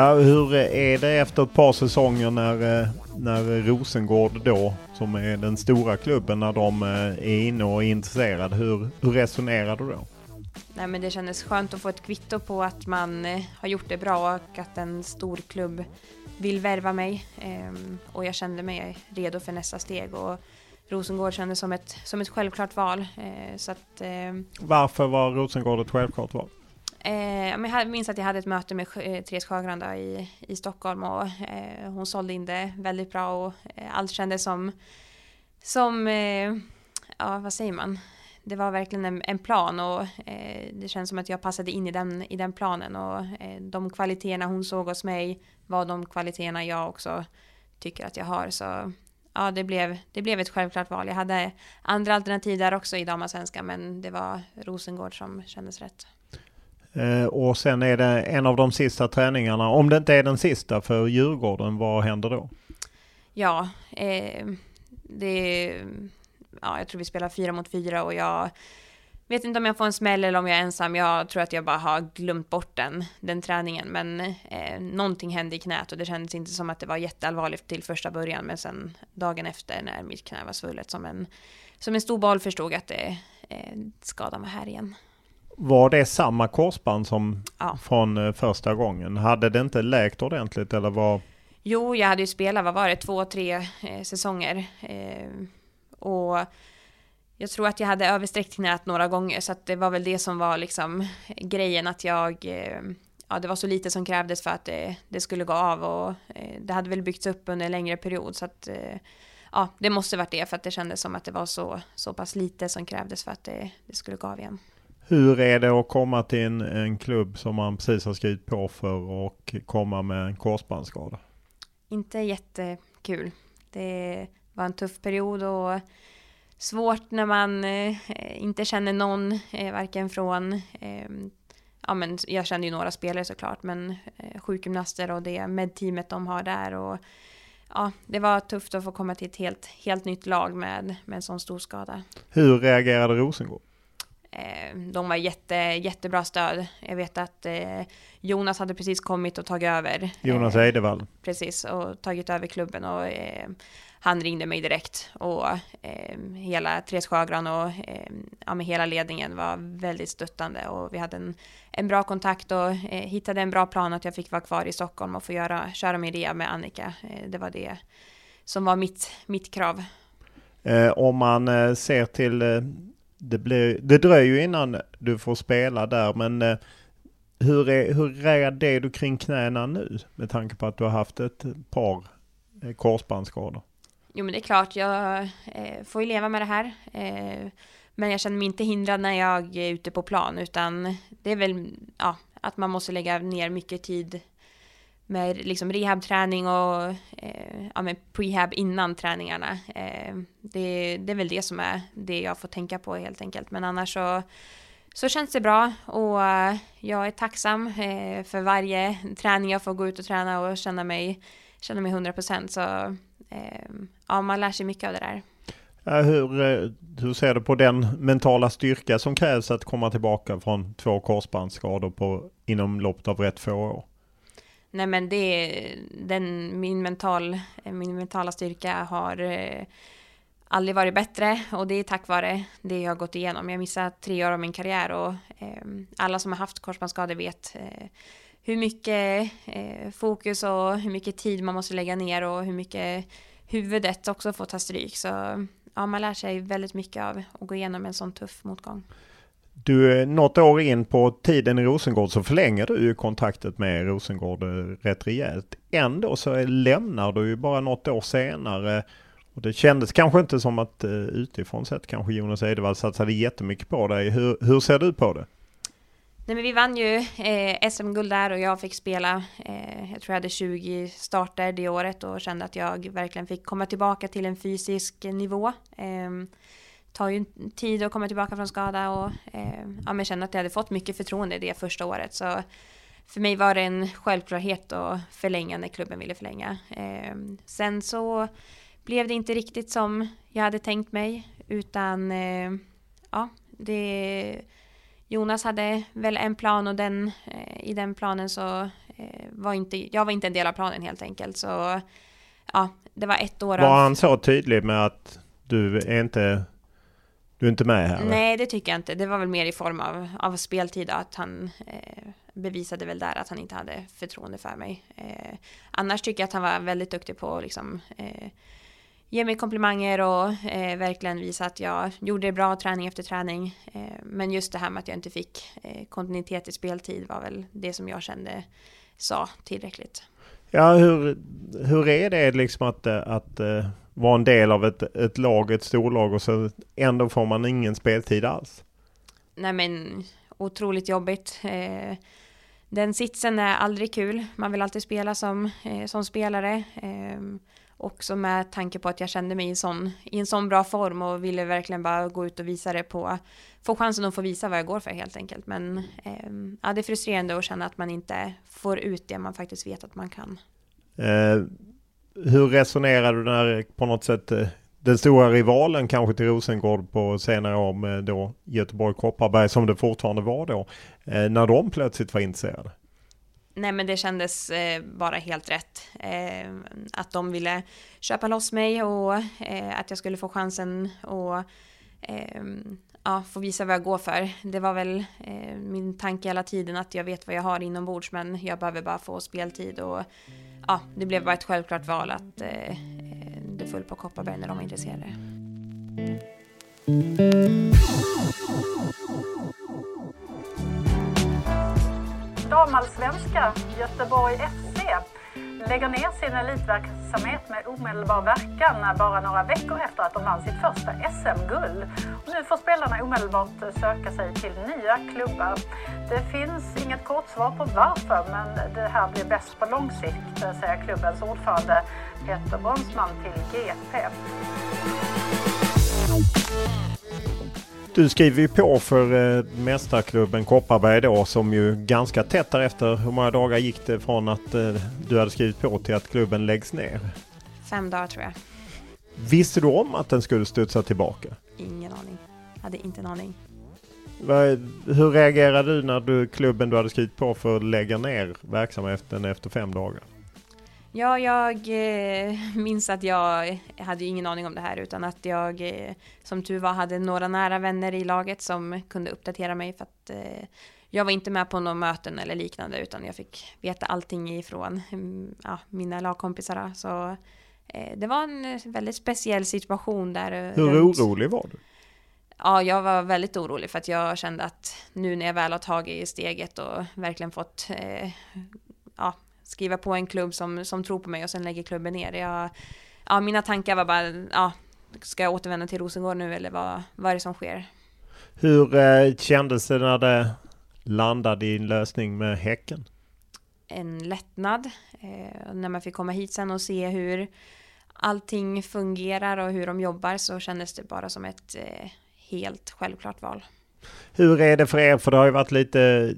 Ja, hur är det efter ett par säsonger när, eh, när Rosengård då, som är den stora klubben, när de eh, är inne och är intresserade? Hur, hur resonerar du då? Nej, men det kändes skönt att få ett kvitto på att man eh, har gjort det bra och att en stor klubb vill värva mig. Ehm, och jag kände mig redo för nästa steg och Rosengård kändes som ett, som ett självklart val. Eh, så att, ehm, Varför var Rosengård ett självklart val? Eh, jag minns att jag hade ett möte med eh, Therese Sjögran i, i Stockholm och eh, hon sålde in det väldigt bra och eh, allt kändes som, som eh, ja vad säger man? Det var verkligen en, en plan och eh, det känns som att jag passade in i den, i den planen och eh, de kvaliteterna hon såg hos mig var de kvaliteterna jag också tycker att jag har. Så ja, det blev, det blev ett självklart val. Jag hade andra alternativ där också i damallsvenskan men det var Rosengård som kändes rätt. Eh, och sen är det en av de sista träningarna, om det inte är den sista för Djurgården, vad händer då? Ja, eh, det... Ja, jag tror vi spelar fyra mot fyra och jag vet inte om jag får en smäll eller om jag är ensam. Jag tror att jag bara har glömt bort den, den träningen. Men eh, någonting hände i knät och det kändes inte som att det var jätteallvarligt till första början. Men sen dagen efter när mitt knä var svullet som en, som en stor boll förstod att det, eh, skadan var här igen. Var det samma korsband som Ja. från eh, första gången? Hade det inte läkt ordentligt eller var... Jo, jag hade ju spelat, vad var det, två, tre eh, säsonger. Eh, och jag tror att jag hade översträckt knät några gånger, så att det var väl det som var liksom grejen att jag... Eh, ja, det var så lite som krävdes för att det, skulle gå av och eh, det hade väl byggts upp under en längre period, så att... Eh, ja, det måste varit det för att det kändes som att det var så, så pass lite som krävdes för att det, det skulle gå av igen. Hur är det att komma till en, en klubb som man precis har skrivit på för och komma med en korsbandsskada? inte jättekul. Det var en tuff period och svårt när man eh, inte känner någon, eh, varken från, eh, ja men jag kände ju några spelare såklart, men eh, sjukgymnaster och det medteamet de har där och ja, det var tufft att få komma till ett helt, helt nytt lag med, med en sån stor skada. Hur reagerade Rosengård? Eh, de var jätte, jättebra stöd. Jag vet att eh, Jonas hade precis kommit och tagit över. Jonas eh, Eidevall. Precis, och tagit över klubben och han ringde mig direkt och hela Therese Sjögran och ja, med hela ledningen var väldigt stöttande och vi hade en, en bra kontakt och hittade en bra plan att jag fick vara kvar i Stockholm och få göra, köra min rea med Annika. Det var det som var mitt, mitt krav. Om man ser till, det, blir, det dröjer ju innan du får spela där, men eh, hur är, hur är det du kring knäna nu? Med tanke på att du har haft ett par eh, korsbandsskador. Jo men det är klart, jag eh, får ju leva med det här. Eh, men jag känner mig inte hindrad när jag är ute på plan utan det är väl ja, att man måste lägga ner mycket tid med liksom rehabträning och eh, ja, med prehab innan träningarna. Eh, det, det är väl det som är det jag får tänka på helt enkelt. Men annars så, så känns det bra och eh, jag är tacksam eh, för varje träning jag får gå ut och träna och känna mig, känna mig 100% så eh, ja, man lär sig mycket av det där. Hur, eh, hur ser du på den mentala styrka som krävs att komma tillbaka från två korsbandsskador på, inom loppet av rätt få år? Nej men det är den, min, mental, min mentala styrka har eh, aldrig varit bättre och det är tack vare det jag har gått igenom. Jag missade tre år av min karriär och eh, alla som har haft korsbandsskador vet eh, hur mycket eh, fokus och hur mycket tid man måste lägga ner och hur mycket huvudet också får ta stryk. Så ja, man lär sig väldigt mycket av att gå igenom en sån tuff motgång. Du, eh, något år in på tiden i Rosengård så förlänger du ju kontraktet med Rosengård eh, rätt rejält. Ändå så lämnar du ju bara något år senare. Och det kändes kanske inte som att eh, utifrån sett kanske Jonas Edevall satsade jättemycket på dig. Hur, hur ser du på det? Nej men vi vann ju eh, SM-guld där och jag fick spela, eh, jag tror jag hade 20 starter det året och kände att jag verkligen fick komma tillbaka till en fysisk nivå. Eh, tar ju tid att komma tillbaka från skada och eh, ja, men kände att jag hade fått mycket förtroende det första året. Så för mig var det en självklarhet att förlänga när klubben ville förlänga. Eh, sen så blev det inte riktigt som jag hade tänkt mig utan eh, ja, det Jonas hade väl en plan och den, eh, i den planen så eh, var inte, jag var inte en del av planen helt enkelt. Så ja, det var ett år Var av... han så tydlig med att du är inte, du är inte med här? Nej, det tycker jag inte. Det var väl mer i form av, av speltid att han eh, bevisade väl där att han inte hade förtroende för mig. Eh, annars tycker jag att han var väldigt duktig på att liksom eh, ge mig komplimanger och eh, verkligen visa att jag gjorde det bra träning efter träning. Eh, men just det här med att jag inte fick eh, kontinuitet i speltid var väl det som jag kände sa tillräckligt. Ja, hur, hur är det liksom att, att vara en del av ett, ett lag, ett storlag och så ändå får man ingen speltid alls? Nej men otroligt jobbigt. Eh, den sitsen är aldrig kul. Man vill alltid spela som, eh, som spelare. Eh, också med tanke på att jag kände mig i en, sån, i en sån bra form och ville verkligen bara gå ut och visa det på, få chansen att få visa vad jag går för helt enkelt. Men eh, ja, det är frustrerande att känna att man inte får ut det man faktiskt vet att man kan. Eh, hur resonerar du när på något sätt eh, den stora rivalen kanske till Rosengård på senare år med då Göteborg Kopparberg som det fortfarande var då, eh, när de plötsligt var intresserade? Nej men det kändes eh, bara helt rätt. Eh, att de ville köpa loss mig och eh, att jag skulle få chansen och eh, ja, få visa vad jag går för. Det var väl min tanke hela tiden att jag vet vad jag har inombords men jag behöver bara få speltid och ja, det blev bara ett självklart val att eh, eh, det föll på Kopparberg när de var intresserade. Damallsvenska Göteborg FC lägger ner sin elitverksamhet med omedelbar verkan bara några veckor efter att de vann sitt första SM-guld. Nu får spelarna omedelbart söka sig till nya klubbar. Det finns inget kort svar på varför, men det här blir bäst på lång sikt, säger klubbens ordförande Peter Bronsman till GP. Du skriver ju på för eh, mästarklubben Kopparberg då som ju ganska tätt därefter, hur många dagar gick det från att eh, du hade skrivit på till att klubben läggs ner? Fem dagar tror jag. Visste du om att den skulle studsa tillbaka? Ingen aning. Hade inte en aning. Hur reagerade du när du, klubben du hade skrivit på för lägga ner verksamheten efter fem dagar? Ja, jag eh, minns att jag hade ingen aning om det här utan att jag eh, som tur var hade några nära vänner i laget som kunde uppdatera mig för att eh, jag var inte med på några möten eller liknande utan jag fick veta allting ifrån mm, ja, mina lagkompisar. Så det var en väldigt speciell situation där. Hur runt- orolig var du? Ja, jag var väldigt orolig för att jag kände att nu när jag väl har tagit steget och verkligen fått ja, skriva på en klubb som, som tror på mig och sen lägger klubben ner. Jag, ja, mina tankar var bara, ja, ska jag återvända till Rosengård nu eller vad, vad är det som sker? Hur eh, kändes det när det landade i en lösning med Häcken? En lättnad eh, när man fick komma hit sen och se hur allting fungerar och hur de jobbar så kändes det bara som ett eh, helt självklart val. Hur är det för er? För det har ju varit lite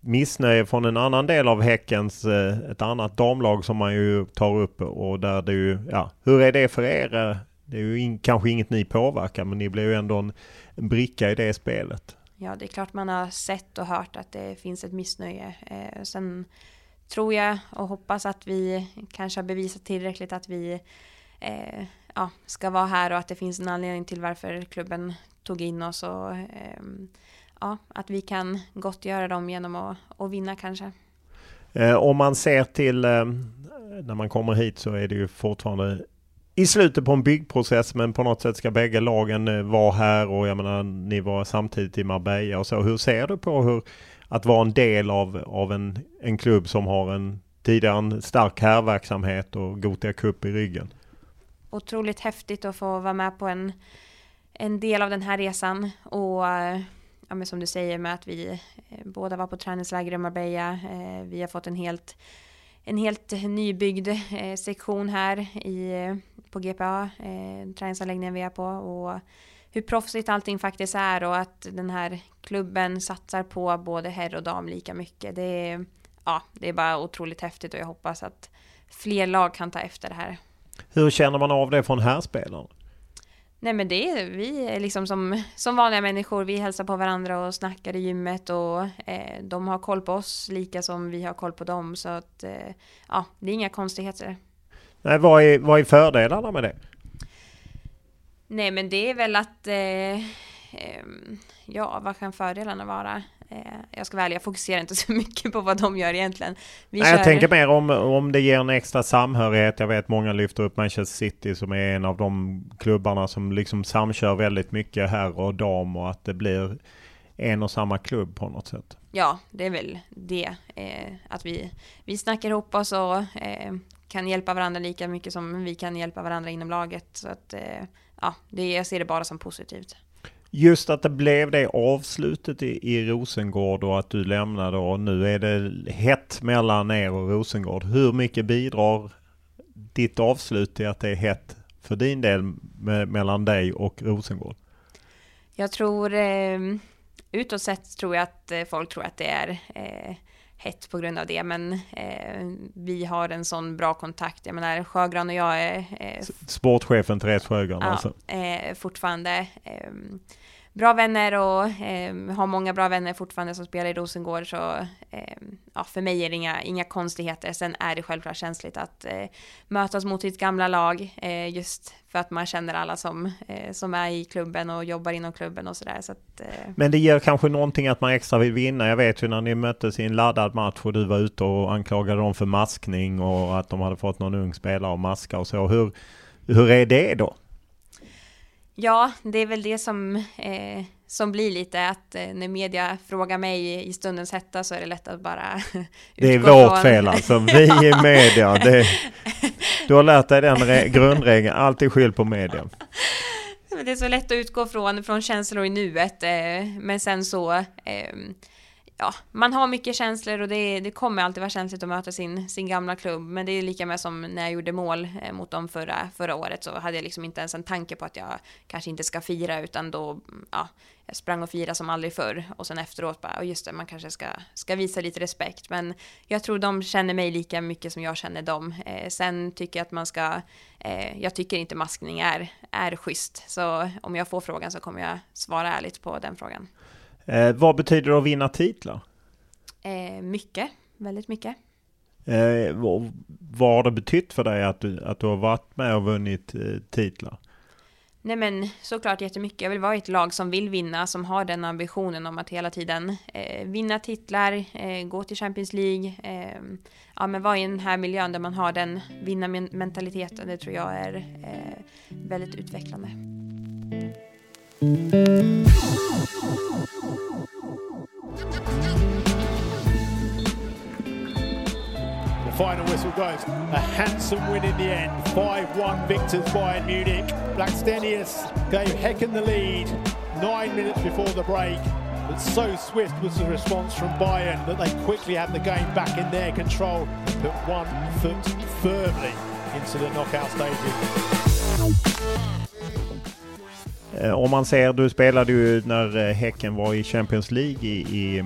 missnöje från en annan del av Häckens, eh, ett annat damlag som man ju tar upp och där det ju, ja, hur är det för er? Eh, det är ju in, kanske inget ni påverkar men ni blir ju ändå en, en bricka i det spelet. Ja, det är klart man har sett och hört att det finns ett missnöje. Eh, sen tror jag och hoppas att vi kanske har bevisat tillräckligt att vi eh, ja, ska vara här och att det finns en anledning till varför klubben tog in oss och eh, ja, att vi kan gottgöra dem genom att, att vinna kanske. Eh, om man ser till eh, när man kommer hit så är det ju fortfarande i slutet på en byggprocess men på något sätt ska bägge lagen eh, vara här och jag menar ni var samtidigt i Marbella och så. Hur ser du på hur att vara en del av, av en, en klubb som har en tidigare en stark herrverksamhet och Gothia Cup i ryggen? Otroligt häftigt att få vara med på en, en del av den här resan och eh, ja, men som du säger med att vi eh, båda var på träningsläger i Marbella. Eh, vi har fått en helt en helt nybyggd eh, sektion här i, på GPA, eh, träningsanläggningen vi är på och hur proffsigt allting faktiskt är och att den här klubben satsar på både herr och dam lika mycket. Det är, ja, det är bara otroligt häftigt och jag hoppas att fler lag kan ta efter det här. Hur känner man av det från härspelarna? Nej men det är vi är liksom som, som vanliga människor. Vi hälsar på varandra och snackar i gymmet och eh, de har koll på oss lika som vi har koll på dem. Så att eh, ja, det är inga konstigheter. Nej, vad är, vad är fördelarna med det? Nej men det är väl att eh, ehm, Ja, vad kan fördelarna vara? Eh, jag ska välja, jag fokuserar inte så mycket på vad de gör egentligen. Vi Nej, jag tänker mer om, om det ger en extra samhörighet. Jag vet många lyfter upp Manchester City som är en av de klubbarna som liksom samkör väldigt mycket herr och dam och att det blir en och samma klubb på något sätt. Ja, det är väl det. Eh, att vi, vi snackar ihop oss och eh, kan hjälpa varandra lika mycket som vi kan hjälpa varandra inom laget. Så att, eh, ja, det, jag ser det bara som positivt. Just att det blev det avslutet i, i Rosengård och att du lämnade och nu är det hett mellan er och Rosengård. Hur mycket bidrar ditt avslut till att det är hett för din del med, mellan dig och Rosengård? Jag tror, eh, utåt sett tror jag att eh, folk tror att det är eh, hett på grund av det, men eh, vi har en sån bra kontakt. Jag menar, Sjögran och jag är eh, Sportchefen Therese Sjögran alltså. ja, eh, fortfarande eh, bra vänner och eh, har många bra vänner fortfarande som spelar i Rosengård. Så eh, ja, för mig är det inga, inga konstigheter. Sen är det självklart känsligt att eh, mötas mot sitt gamla lag eh, just för att man känner alla som, eh, som är i klubben och jobbar inom klubben och sådär. Så att, eh, Men det ger kanske någonting att man extra vill vinna. Jag vet ju när ni möttes i en laddad match och du var ute och anklagade dem för maskning och att de hade fått någon ung spelare att maska och så. Hur, hur är det då? Ja, det är väl det som, eh, som blir lite att eh, när media frågar mig i stundens hetta så är det lätt att bara Det är vårt från- fel alltså. Vi i media. Det, du har lärt dig den re- grundregeln. Alltid skyll på media. Det är så lätt att utgå från, från känslor i nuet, eh, men sen så ehm, Ja, man har mycket känslor och det, det kommer alltid vara känsligt att möta sin, sin gamla klubb. Men det är lika med som när jag gjorde mål eh, mot dem förra, förra året så hade jag liksom inte ens en tanke på att jag kanske inte ska fira utan då, ja, jag sprang och firade som aldrig förr och sen efteråt bara, "Ja, just det, man kanske ska, ska visa lite respekt. Men jag tror de känner mig lika mycket som jag känner dem. Eh, sen tycker jag att man ska, eh, jag tycker inte maskning är, är schysst. Så om jag får frågan så kommer jag svara ärligt på den frågan. Eh, vad betyder det att vinna titlar? Eh, mycket, väldigt mycket. Eh, vad, vad har det betytt för dig att du, att du har varit med och vunnit eh, titlar? Nej men såklart jättemycket. Jag vill vara i ett lag som vill vinna, som har den ambitionen om att hela tiden eh, vinna titlar, eh, gå till Champions League. Eh, ja men vara i den här miljön där man har den vinnarmentaliteten, det tror jag är eh, väldigt utvecklande. The final whistle goes. A handsome win in the end. 5-1 victors Bayern Munich. Blackstenius gave Hecken the lead nine minutes before the break. But so swift was the response from Bayern that they quickly had the game back in their control. Put one foot firmly into the knockout stages. Eh, om man ser, du spelade ju när eh, Häcken var i Champions League i, i,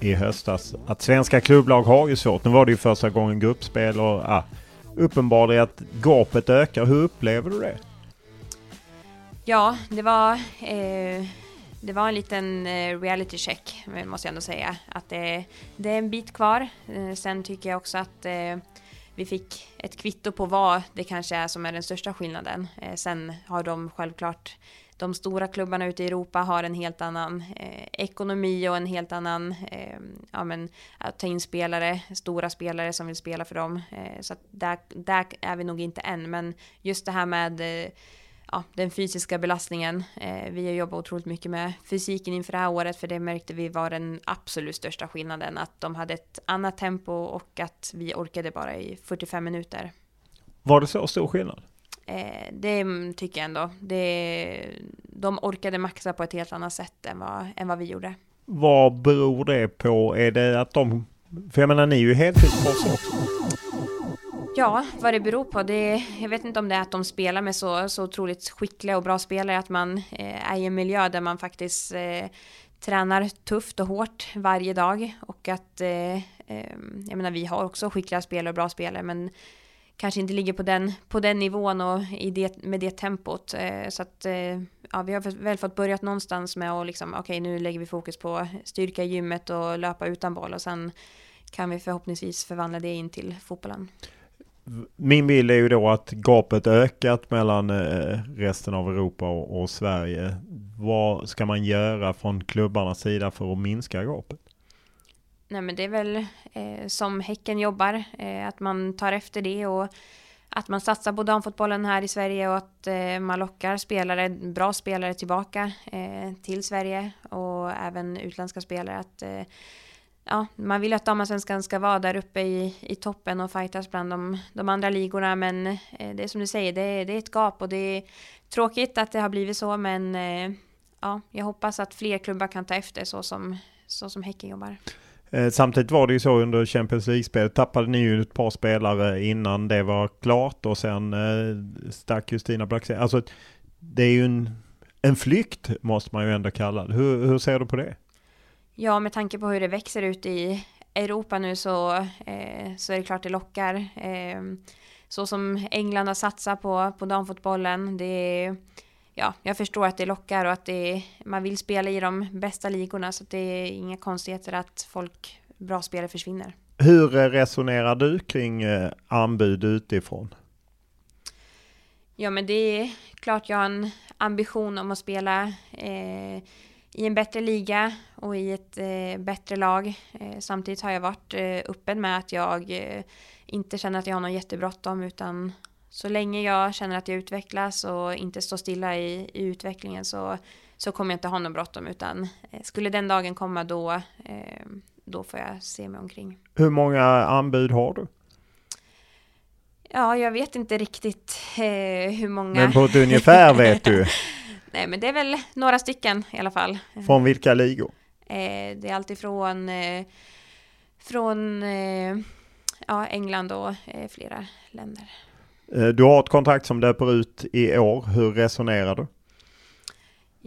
i höstas. Att svenska klubblag har ju svårt. Nu var det ju första gången gruppspel och ah, uppenbarligen att gapet ökar. Hur upplever du det? Ja, det var, eh, det var en liten eh, reality check, måste jag ändå säga. Att det, det är en bit kvar. Eh, sen tycker jag också att eh, vi fick ett kvitto på vad det kanske är som är den största skillnaden. Eh, sen har de självklart de stora klubbarna ute i Europa har en helt annan eh, ekonomi och en helt annan, eh, ja men att ta in spelare, stora spelare som vill spela för dem. Eh, så att där, där är vi nog inte än, men just det här med eh, ja, den fysiska belastningen. Eh, vi har jobbat otroligt mycket med fysiken inför det här året för det märkte vi var den absolut största skillnaden. Att de hade ett annat tempo och att vi orkade bara i 45 minuter. Var det så stor skillnad? Eh, det tycker jag ändå. Det, de orkade maxa på ett helt annat sätt än vad, än vad vi gjorde. Vad beror det på? Är det att de... För jag menar, ni är ju heltidsproffs också. Ja, vad det beror på, det, jag vet inte om det är att de spelar med så, så otroligt skickliga och bra spelare, att man eh, är i en miljö där man faktiskt eh, tränar tufft och hårt varje dag och att, eh, eh, jag menar vi har också skickliga spelare och bra spelare, men kanske inte ligger på den, på den nivån och i det, med det tempot. Eh, så att, eh, ja, vi har väl fått börjat någonstans med att liksom, okej okay, nu lägger vi fokus på styrka i gymmet och löpa utan boll och sen kan vi förhoppningsvis förvandla det in till fotbollen. Min bild är ju då att gapet ökat mellan eh, resten av Europa och, och Sverige. Vad ska man göra från klubbarnas sida för att minska gapet? Nej men det är väl eh, som Häcken jobbar, eh, att man tar efter det och att man satsar på damfotbollen här i Sverige och att eh, man lockar spelare, bra spelare tillbaka eh, till Sverige och även utländska spelare. Att, eh, ja, man vill att damallsvenskan ska vara där uppe i, i toppen och fightas bland de, de andra ligorna men eh, det är som du säger, det, det är ett gap och det är tråkigt att det har blivit så men eh, ja, jag hoppas att fler klubbar kan ta efter så som, så som Häcken jobbar. Eh, samtidigt var det ju så under Champions League-spelet tappade ni ju ett par spelare innan det var klart och sen eh, stack Justina Blackstenius. Alltså det är ju en, en flykt måste man ju ändå kalla det. Hur, hur ser du på det? Ja, med tanke på hur det växer ut i Europa nu så, eh, så är det klart det lockar. Eh, så som England har satsat på, på damfotbollen, det är ja, jag förstår att det lockar och att det, man vill spela i de bästa ligorna så det är inga konstigheter att folk, bra spelare försvinner. Hur resonerar du kring eh, anbud utifrån? Ja, men det är klart jag har en ambition om att spela eh, i en bättre liga och i ett eh, bättre lag. Eh, samtidigt har jag varit eh, öppen med att jag eh, inte känner att jag har någon jättebråttom utan så länge jag känner att jag utvecklas och inte står stilla i, i utvecklingen så, så kommer jag inte ha någon bråttom utan eh, skulle den dagen komma då, eh, då får jag se mig omkring. Hur många anbud har du? Ja, jag vet inte riktigt eh, hur många. Men på ett ungefär vet du? Nej, men det är väl några stycken i alla fall. Från vilka ligor? Det är alltifrån från ja, England och flera länder. Eh, du har ett kontrakt som löper ut i år. Hur resonerar du?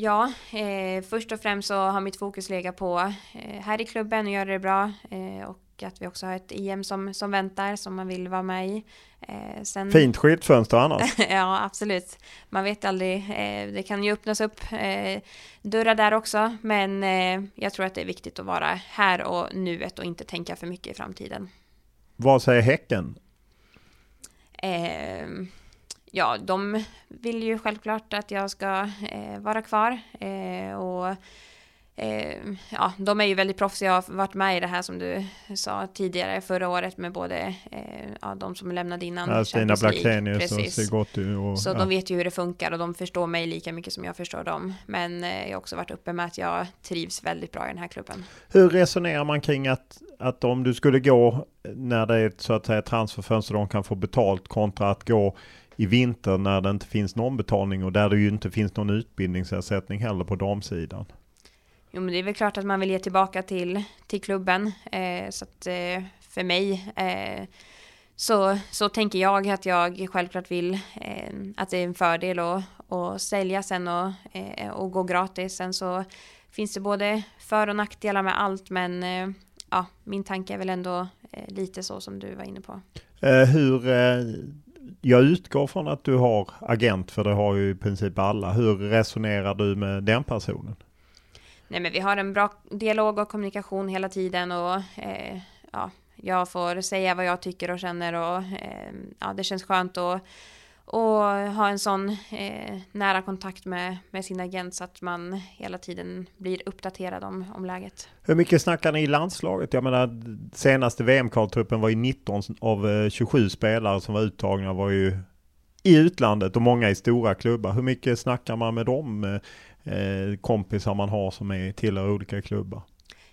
Ja, eh, först och främst så har mitt fokus legat på eh, här i klubben och göra det bra. Eh, och att vi också har ett EM som, som väntar som man vill vara med i. Eh, sen, Fint skyltfönster annars. ja, absolut. Man vet aldrig. Eh, det kan ju öppnas upp dörrar där också, men jag tror att det är viktigt att vara här och nuet och inte tänka för mycket i framtiden. Vad säger Häcken? Eh, ja, de vill ju självklart att jag ska eh, vara kvar eh, och ja, de är ju väldigt proffsiga och har varit med i det här som du sa tidigare förra året med både eh, ja, de som lämnade innan Ja, Stina. Blackstenius och och... Så ja. de vet ju hur det funkar och de förstår mig lika mycket som jag förstår dem. Men eh, jag har också varit uppe med att jag trivs väldigt bra i den här klubben. Hur resonerar man kring att, att om du skulle gå när det är ett så att säga transferfönster de kan få betalt kontra att gå i vinter när det inte finns någon betalning och där det ju inte finns någon utbildningsersättning heller på damsidan. Jo, men det är väl klart att man vill ge tillbaka till, till klubben. Eh, så att eh, för mig eh, så, så tänker jag att jag självklart vill eh, att det är en fördel att, att sälja sen och, eh, och gå gratis. Sen så finns det både för och nackdelar med allt, men eh, ja, min tanke är väl ändå eh, lite så som du var inne på. Eh, hur, eh, jag utgår från att du har agent för det har ju i princip alla. Hur resonerar du med den personen? Nej, men vi har en bra dialog och kommunikation hela tiden och eh, ja, jag får säga vad jag tycker och känner och eh, ja, det känns skönt att och ha en sån eh, nära kontakt med, med sin agent så att man hela tiden blir uppdaterad om, om läget. Hur mycket snackar ni i landslaget? Jag menar senaste VM-kvaltruppen var ju 19 av eh, 27 spelare som var uttagna var ju i utlandet och många i stora klubbar. Hur mycket snackar man med dem? Eh, eh, kompisar man har som är tillhör olika klubbar?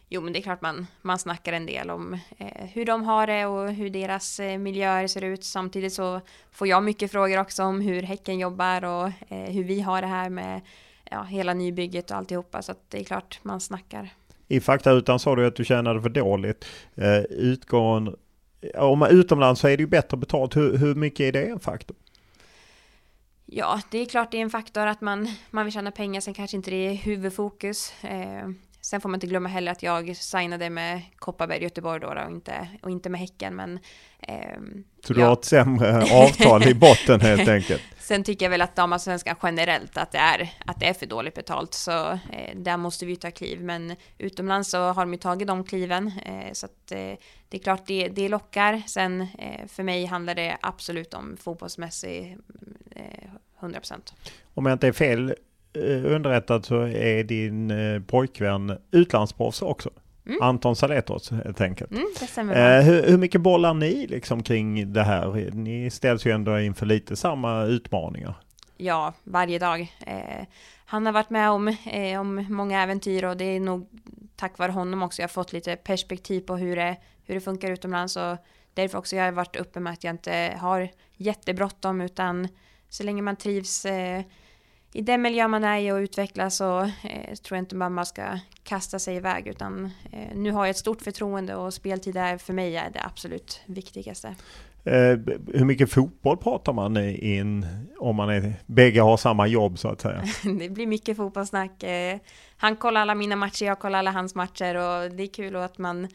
Jo, men det är klart man, man snackar en del om eh, hur de har det och hur deras eh, miljöer ser ut. Samtidigt så får jag mycket frågor också om hur Häcken jobbar och eh, hur vi har det här med ja, hela nybygget och alltihopa. Så att det är klart man snackar. I faktarutan sa du att du tjänade för dåligt. Eh, utgående, om man utomlands så är det ju bättre betalt. Hur, hur mycket är det en faktor? Ja, det är klart det är en faktor att man, man vill tjäna pengar, sen kanske inte det är huvudfokus. Eh, sen får man inte glömma heller att jag signade med Kopparberg Göteborg då, då och, inte, och inte med Häcken. Men, ehm, Så du ja. har ett sämre avtal i botten helt enkelt? Sen tycker jag väl att damallsvenskan generellt att det är, att det är för dåligt betalt. Så eh, där måste vi ta kliv. Men utomlands så har de ju tagit de kliven. Eh, så att eh, det är klart det, det lockar. Sen eh, för mig handlar det absolut om fotbollsmässig eh, 100%. Om jag inte är fel eh, underrättad så är din eh, pojkvän utlandsproffs också. Mm. Anton Saletos helt enkelt. Mm. Eh, hur, hur mycket bollar ni liksom kring det här? Ni ställs ju ändå inför lite samma utmaningar. Ja, varje dag. Eh, han har varit med om, eh, om många äventyr och det är nog tack vare honom också jag har fått lite perspektiv på hur det, hur det funkar utomlands och därför också jag har varit uppe med att jag inte har jättebråttom utan så länge man trivs eh, i den miljö man är i och utvecklas så eh, tror jag inte man bara ska kasta sig iväg utan eh, nu har jag ett stort förtroende och speltid är för mig är det absolut viktigaste. Eh, hur mycket fotboll pratar man i en, om man är, bägge har samma jobb så att säga? det blir mycket fotbollssnack. Eh, Han kollar alla mina matcher, jag kollar alla hans matcher och det är kul att man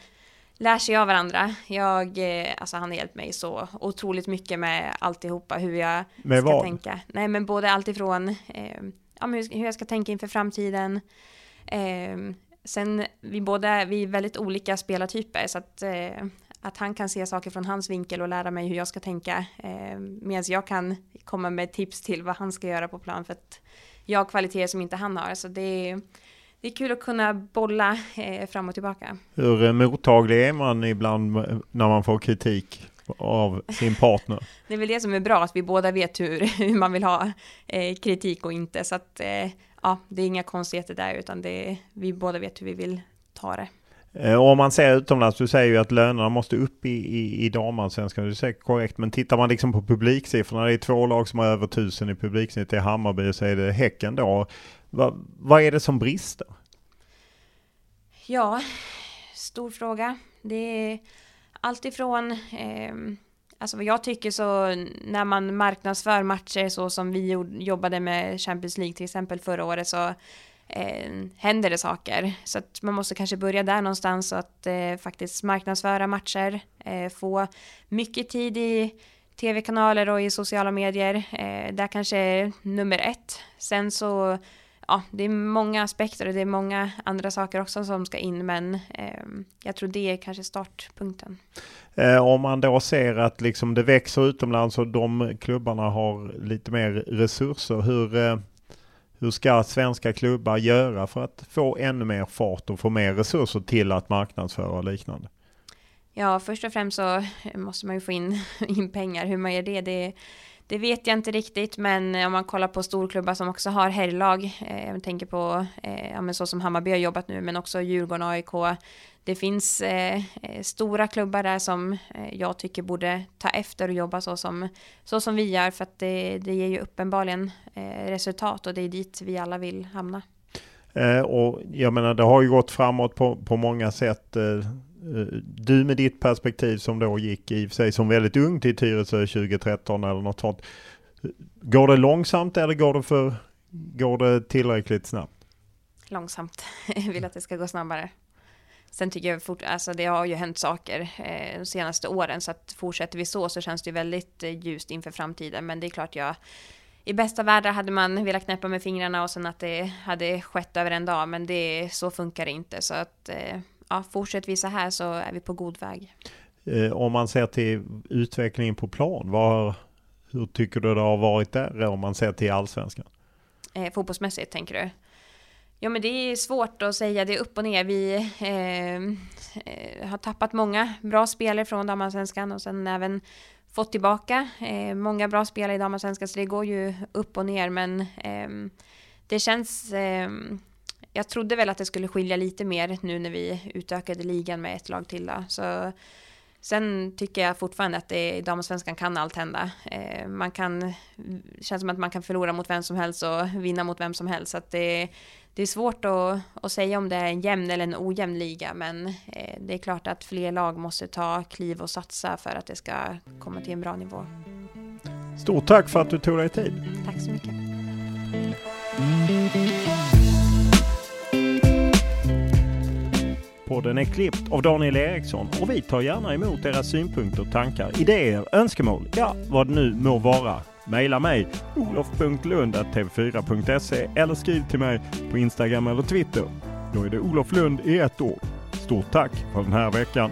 lär sig av varandra. Jag, eh, alltså han har hjälpt mig så otroligt mycket med alltihopa, hur jag Med ska vad? tänka. Nej men både alltifrån eh, ja, men hur, hur jag ska tänka inför framtiden. Eh, sen vi båda, vi är väldigt olika spelartyper så att eh, att han kan se saker från hans vinkel och lära mig hur jag ska tänka. Eh, Medan jag kan komma med tips till vad han ska göra på plan för att jag har kvaliteter som inte han har. Så det är, det är kul att kunna bolla eh, fram och tillbaka. Hur eh, mottaglig är man ibland när man får kritik av sin partner? Det är väl det som är bra, att vi båda vet hur, hur man vill ha eh, kritik och inte. Så att ja, det är inga konstigheter där, utan det vi båda vet hur vi vill ta det. Och om man ser utomlands, du säger ju att lönerna måste upp i, i, i damallsvenskan, det är säkert korrekt. Men tittar man liksom på publiksiffrorna, det är två lag som har över tusen i publiksnitt, det är Hammarby och så är det Häcken då. Va, vad är det som brister? Ja, stor fråga. Det är allt ifrån, eh, alltså vad jag tycker så när man marknadsför matcher så som vi jobbade med Champions League till exempel förra året så eh, händer det saker. Så att man måste kanske börja där någonstans och att eh, faktiskt marknadsföra matcher, eh, få mycket tid i tv-kanaler och i sociala medier. Eh, där kanske är nummer ett. Sen så, ja, det är många aspekter och det är många andra saker också som ska in, men eh, jag tror det är kanske startpunkten. Eh, om man då ser att liksom det växer utomlands och de klubbarna har lite mer resurser, hur, eh, hur ska svenska klubbar göra för att få ännu mer fart och få mer resurser till att marknadsföra och liknande? Ja, först och främst så måste man ju få in, in pengar. Hur man gör det, det, det vet jag inte riktigt. Men eh, om man kollar på storklubbar som också har herrlag. Eh, jag tänker på eh, ja, men så som Hammarby har jobbat nu, men också Djurgården, AIK. Det finns eh, eh, stora klubbar där som eh, jag tycker borde ta efter och jobba så som, så som vi gör. För att det, det ger ju uppenbarligen eh, resultat och det är dit vi alla vill hamna. Eh, och jag menar, det har ju gått framåt på, på många sätt. Eh, Eh, du med ditt perspektiv som då gick i och för sig som väldigt ung till Tyresö 2013 eller något sånt. Går det långsamt eller går det, för, går det tillräckligt snabbt? Långsamt. Jag vill att det ska gå snabbare. Sen tycker jag fort, alltså det har ju hänt saker eh, de senaste åren så att fortsätter vi så så känns det väldigt eh, ljust inför framtiden. Men det är klart jag i bästa världar hade man velat knäppa med fingrarna och sen att det hade skett över en dag. Men det, så funkar det inte. Så att eh, ja, fortsätter vi så här så är vi på god väg. Eh, om man ser till utvecklingen på plan, vad, hur tycker du det har varit där om man ser till allsvenskan? Eh, fotbollsmässigt tänker du? Ja men det är svårt att säga, det är upp och ner. Vi eh, eh har tappat många bra spelare från damallsvenskan och sen även fått tillbaka eh, många bra spelare i damallsvenskan så det går ju upp och ner men ehm, det känns ehm, jag trodde väl att det skulle skilja lite mer nu när vi utökade ligan med ett lag till. Då. Så, sen tycker jag fortfarande att det i damallsvenskan kan allt hända. Eh, man kan, det känns som att man kan förlora mot vem som helst och vinna mot vem som helst. Så att det, det är svårt att, att säga om det är en jämn eller en ojämn liga, men eh, det är klart att fler lag måste ta kliv och satsa för att det ska komma till en bra nivå. Stort tack för att du tog dig tid. Tack så mycket. Podden är klippt av Daniel Eriksson och vi tar gärna emot era synpunkter, tankar, idéer, önskemål, ja vad det nu må vara. Maila mig olof.lund.tv4.se eller skriv till mig på Instagram eller Twitter. Då är det Olof Lund i ett ord. Stort tack för den här veckan.